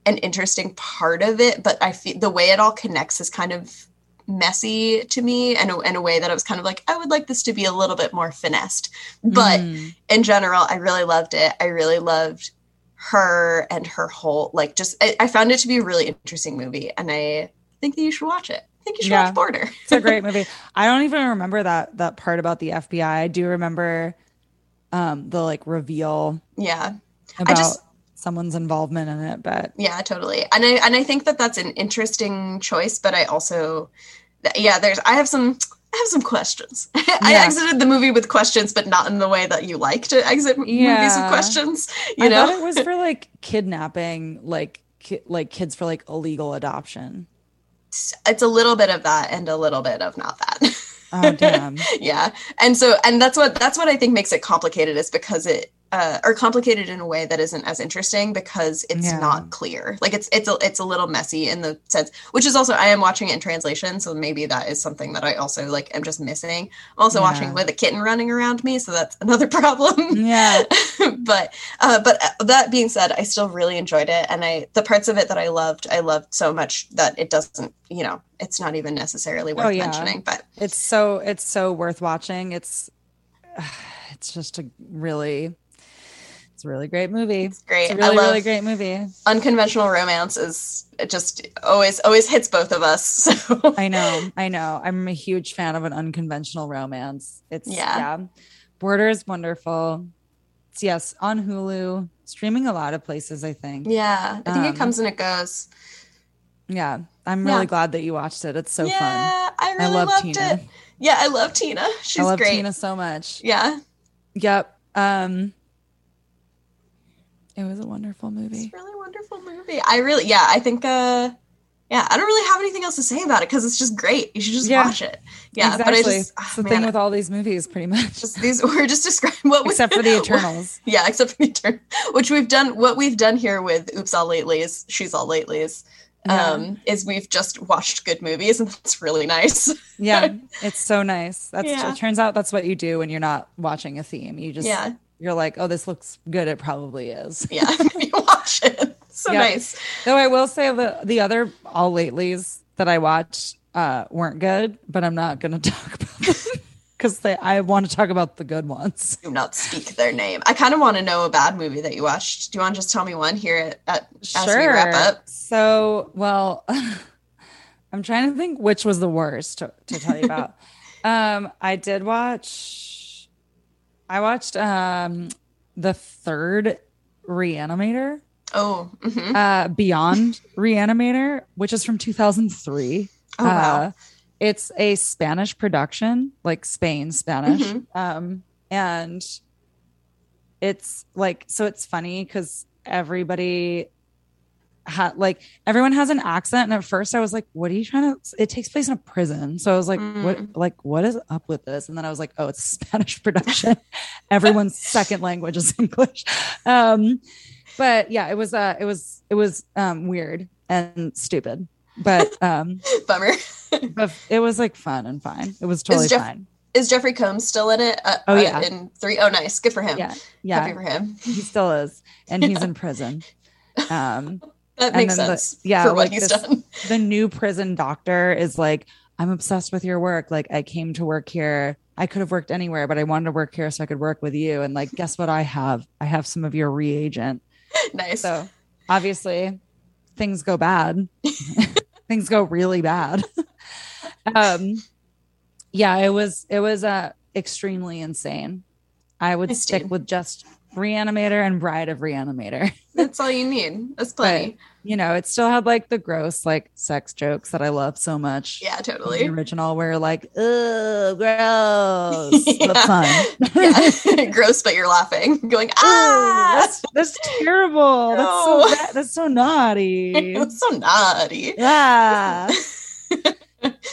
an interesting part of it but I feel the way it all connects is kind of messy to me and in a way that I was kind of like I would like this to be a little bit more finessed. But Mm. in general I really loved it. I really loved her and her whole like just I, I found it to be a really interesting movie and I think that you should watch it think you should Yeah. watch Border it's a great movie. <laughs> I don't even remember that that part about the FBI. I do remember um the like reveal yeah about just- someone's involvement in it, but Yeah, totally. And I and I think that that's an interesting choice, but I also yeah, there's I have some I have some questions. <laughs> I exited the movie with questions, but not in the way that you like to exit m- movies with questions. You I know, thought it was for <laughs> like kidnapping, like ki- like kids for like illegal adoption. It's a little bit of that and a little bit of not that. Oh damn. <laughs> yeah, and so and that's what that's what I think makes it complicated is because it uh, or complicated in a way that isn't as interesting because it's Yeah. not clear. Like it's it's a it's a little messy in the sense, which is also I am watching it in translation, so maybe that is something that I also like am just missing. I'm also Yeah. watching with a kitten running around me, so that's another <laughs> problem. Yeah. <laughs> but uh, but uh, that being said, I still really enjoyed it, and I the parts of it that I loved, I loved so much that it doesn't, you know, it's not even necessarily worth Oh, yeah. mentioning. But It's so it's so worth watching. It's <sighs> it's just a really it's a really great movie. it's great. It's a really I love really great movie. unconventional romance is it just always always hits both of us. <laughs> So I know, I know. I'm a huge fan of an unconventional romance. It's Yeah. yeah. Border is wonderful. It's yes, on Hulu, streaming a lot of places, I think. yeah, I think Um, it comes and it goes. Yeah. I'm Yeah. really glad that you watched it. It's so yeah, fun. I really I love loved Tina. it. Yeah, I love Tina. She's I love great. Tina so much. Yeah, Yep. Um it was a wonderful movie. it's a really wonderful movie. I really, yeah, I think, uh, yeah, I don't really have anything else to say about it because it's just great. You should just Yeah. watch it. Yeah, exactly. but I just, it's ah, the thing with all these movies, pretty much. just these <laughs> we're just describing what we Except for the <laughs> Eternals. Yeah, except for the Eternal, which we've done. What we've done here with Oops All Latelys, She's All Latelys, um, is we've just watched good movies, and that's really nice. Yeah, <laughs> it's so nice. That's Yeah. it turns out that's what you do when you're not watching a theme. You just Yeah. You're like, oh, this looks good. It probably is. <laughs> yeah, <laughs> you watch it. <laughs> So Yeah. nice. Though I will say the the other all latelys that I watched uh, weren't good, but I'm not going to talk about them because I want to talk about the good ones. Do not speak their name. I kind of want to know a bad movie that you watched. Do you want to just tell me one here at, as we wrap up? So, well, I'm trying to think which was the worst to, to tell you about. um, I did watch. I watched um the third Reanimator, Oh, mhm. uh, Beyond Reanimator, which is from 2003. oh wow. Uh, it's a Spanish production, like Spain Spanish. Mhm. Um, and it's like, so it's funny because everybody had like everyone has an accent. And at first I was like, what are you trying to? It takes place in a prison. So I was like, what, Mm. like, what is up with this? And then I was like, oh, it's <laughs> Spanish production. Everyone's second language is <laughs> English. Um, but yeah, it was, uh, it was, it was, um, weird and stupid, but, um, <laughs> Bummer. but it was like fun and fine. It was totally Jeff- fine. Is Jeffrey Combs still in it? Uh, Oh, uh, yeah. in three. Oh, nice. Good for him. Yeah, Happy yeah, for him. he still is, and he's in prison. Um, That And makes then the- sense. yeah, for what like he's this- done. <laughs> the new prison doctor is like, I'm obsessed with your work. Like, I came to work here. I could have worked anywhere, but I wanted to work here so I could work with you. And like, guess what? I have, I have some of your reagent. <laughs> nice. So obviously, things go bad. <laughs> things go really bad. um, yeah, it was, it was uh extremely insane. I would Nice, stick dude. with just Reanimator and Bride of Reanimator. <laughs> That's all you need. That's plenty. you know, it still had like the gross like sex jokes that I love so much. Yeah, The totally. original where like, ugh, gross. <laughs> Yeah. That's <laughs> fun. yeah. Gross, but you're laughing, going, ah, that's that's terrible. That's so bad. that's so naughty. it's so naughty. ah.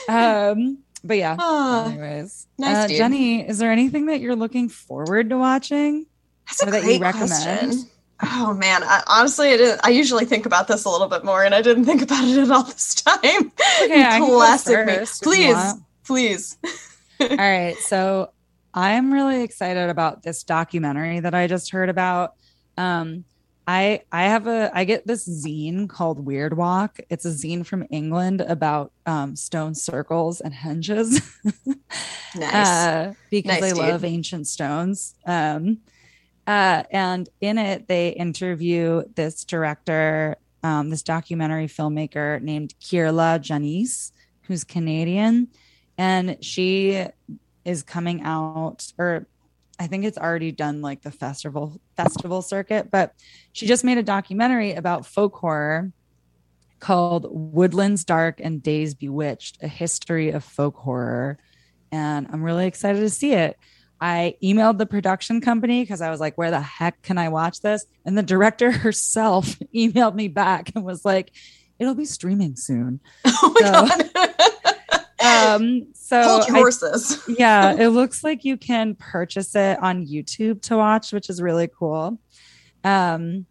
um, but yeah. Ah, Anyways, nice, uh. Jenny, is there anything that you're looking forward to watching? That's a or that you great recommend? question. Oh man, I, honestly, I, didn't, I usually think about this a little bit more, and I didn't think about it at all this time. Okay, I can go Classic me. first if you Please, please. All right. So I'm really excited about this documentary that I just heard about. Um, I I have a I get this zine called Weird Walk. It's a zine from England about um, stone circles and henges. <laughs> Nice. uh, because Nice, I dude. love ancient stones. Um, uh, and in it, they interview this director, um, this documentary filmmaker named Kier-La Janisse, who's Canadian, and she is coming out, or I think it's already done like the festival festival circuit, but she just made a documentary about folk horror called Woodlands Dark and Days Bewitched: A History of Folk Horror and I'm really excited to see it. I emailed the production company because I was like, where the heck can I watch this? And the director <laughs> herself emailed me back and was like, it'll be streaming soon. <laughs> oh my so- god. <laughs> Um, so Hold your I- horses. yeah, it looks like you can purchase it on YouTube to watch, which is really cool. Um,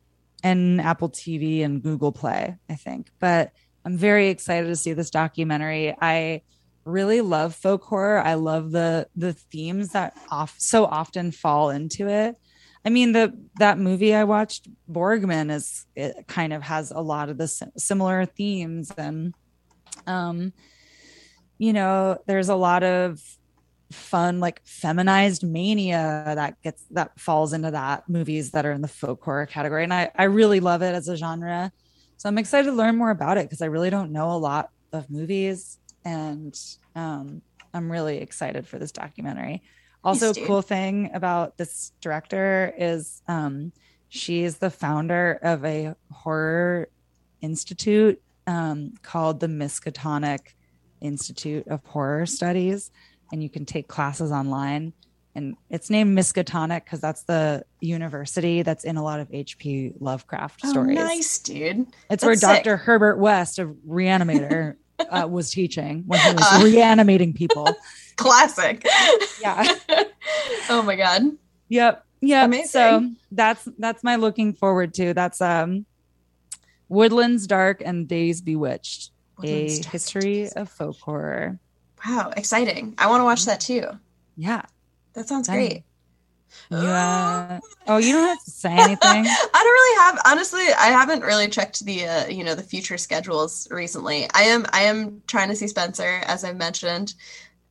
and Apple TV and Google Play, I think. But I'm very excited to see this documentary. I really love folk horror. I love the the themes that off so often fall into it. I mean, the that movie I watched, Borgman, is it kind of has a lot of the si- similar themes, and um, you know, there's a lot of fun like feminized mania that gets that falls into that movies that are in the folk horror category and i i really love it as a genre so i'm excited to learn more about it because i really don't know a lot of movies and um i'm really excited for this documentary also a cool thing about this director is um she is the founder of a horror institute um, called the miskatonic institute of horror studies and you can take classes online and it's named miskatonic because that's the university that's in a lot of hp lovecraft Oh, stories nice, dude. it's where That's sick. dr herbert west of reanimator <laughs> uh, was teaching when he was Uh. reanimating people <laughs> Classic. Yeah. <laughs> oh my god. Yep. Yeah. Amazing. So that's that's my looking forward to. That's um Woodlands Dark and Days Bewitched. Woodlands a Dark history Days of folk horror. Wow, exciting. I want to watch that too. Yeah. That sounds Dang. great. Yeah. Oh, you don't have to say anything. <laughs> I don't really have honestly I haven't really checked the uh, you know the future schedules recently. I am I am trying to see Spencer as I mentioned.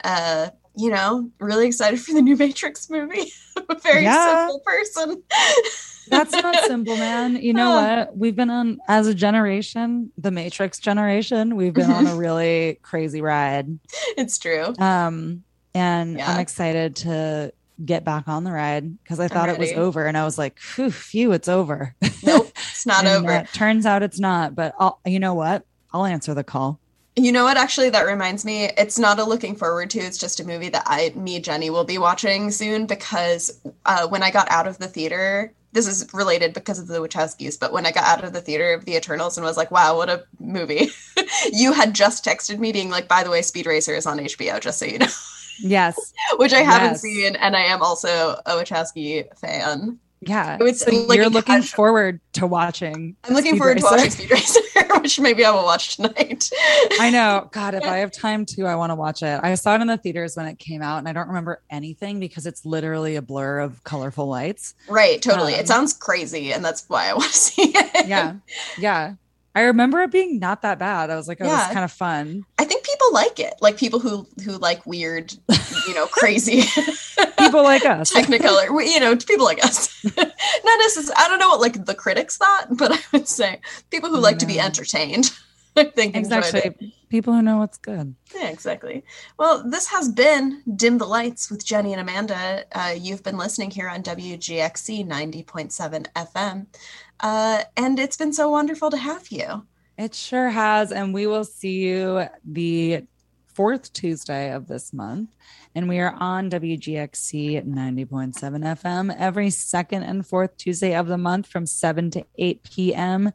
Uh you know, really excited for the new Matrix movie. I'm <laughs> a very Yeah. simple person. <laughs> That's not simple, man. You know what? We've been on as a generation, the Matrix generation, we've been on a really crazy ride. it's true. Um, and Yeah. I'm excited to get back on the ride because I thought it was over, and I was like, "Phew, phew, it's over." <laughs> Nope, it's not And, over. uh, turns out it's not. But I'll, you know what? I'll answer the call. You know what? Actually, that reminds me. It's not a looking forward to. It's just a movie that I, me, Jenny, will be watching soon because uh, when I got out of the theater, this is related because of the Wachowskis. But when I got out of the theater of The Eternals and was like, "Wow, what a movie!" <laughs> you had just texted me being like, "By the way, Speed Racer is on HBO, just so you know," <laughs> Yes. <laughs> which I haven't Yes. seen, and I am also a Wachowski fan. Yeah. It's so like you're looking casual- forward to watching. I'm looking Speed forward Racer. to watching Speed Racer, <laughs> which maybe I will watch tonight. I know. <laughs> God, if I have time to, I want to watch it. I saw it in the theaters when it came out, and I don't remember anything because it's literally a blur of colorful lights. Right, totally. Um, it sounds crazy, and that's why I want to see it. Yeah. Yeah. I remember it being not that bad. I was like, oh, Yeah. it's kind of fun. I think people like it, like people who who like weird, you know, crazy <laughs> <laughs> People like us. Technicolor. You know, people like us. <laughs> Not necessarily. I don't know what like the critics thought, but I would say people who like to be entertained. I think exactly. People who know what's good. Yeah, exactly. Well, this has been Dim the Lights with Jenny and Amanda. Uh, you've been listening here on WGXC 90.7 FM. Uh, and it's been so wonderful to have you. It sure has. And we will see you the fourth Tuesday of this month. And we are on WGXC 90.7 FM every second and fourth Tuesday of the month from 7 to 8 p.m.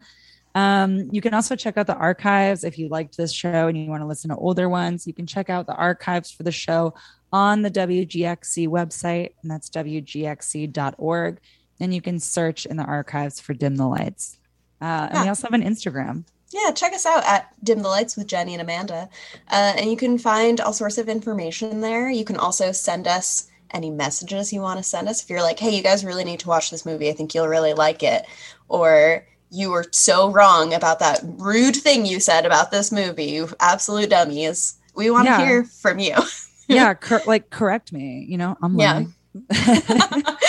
Um, you can also check out the archives if you liked this show and you want to listen to older ones. You can check out the archives for the show on the WGXC website, and that's WGXC.org. And you can search in the archives for Dim the Lights. Uh, and we also have an Instagram. Yeah, check us out at Dim the Lights with Jenny and Amanda. Uh, and you can find all sorts of information there. You can also send us any messages you want to send us. If you're like, hey, you guys really need to watch this movie, I think you'll really like it. Or you were so wrong about that rude thing you said about this movie, you absolute dummies. We want yeah. to hear from you. yeah, <laughs> cor- like correct me. You know, I'm yeah. <laughs> <laughs>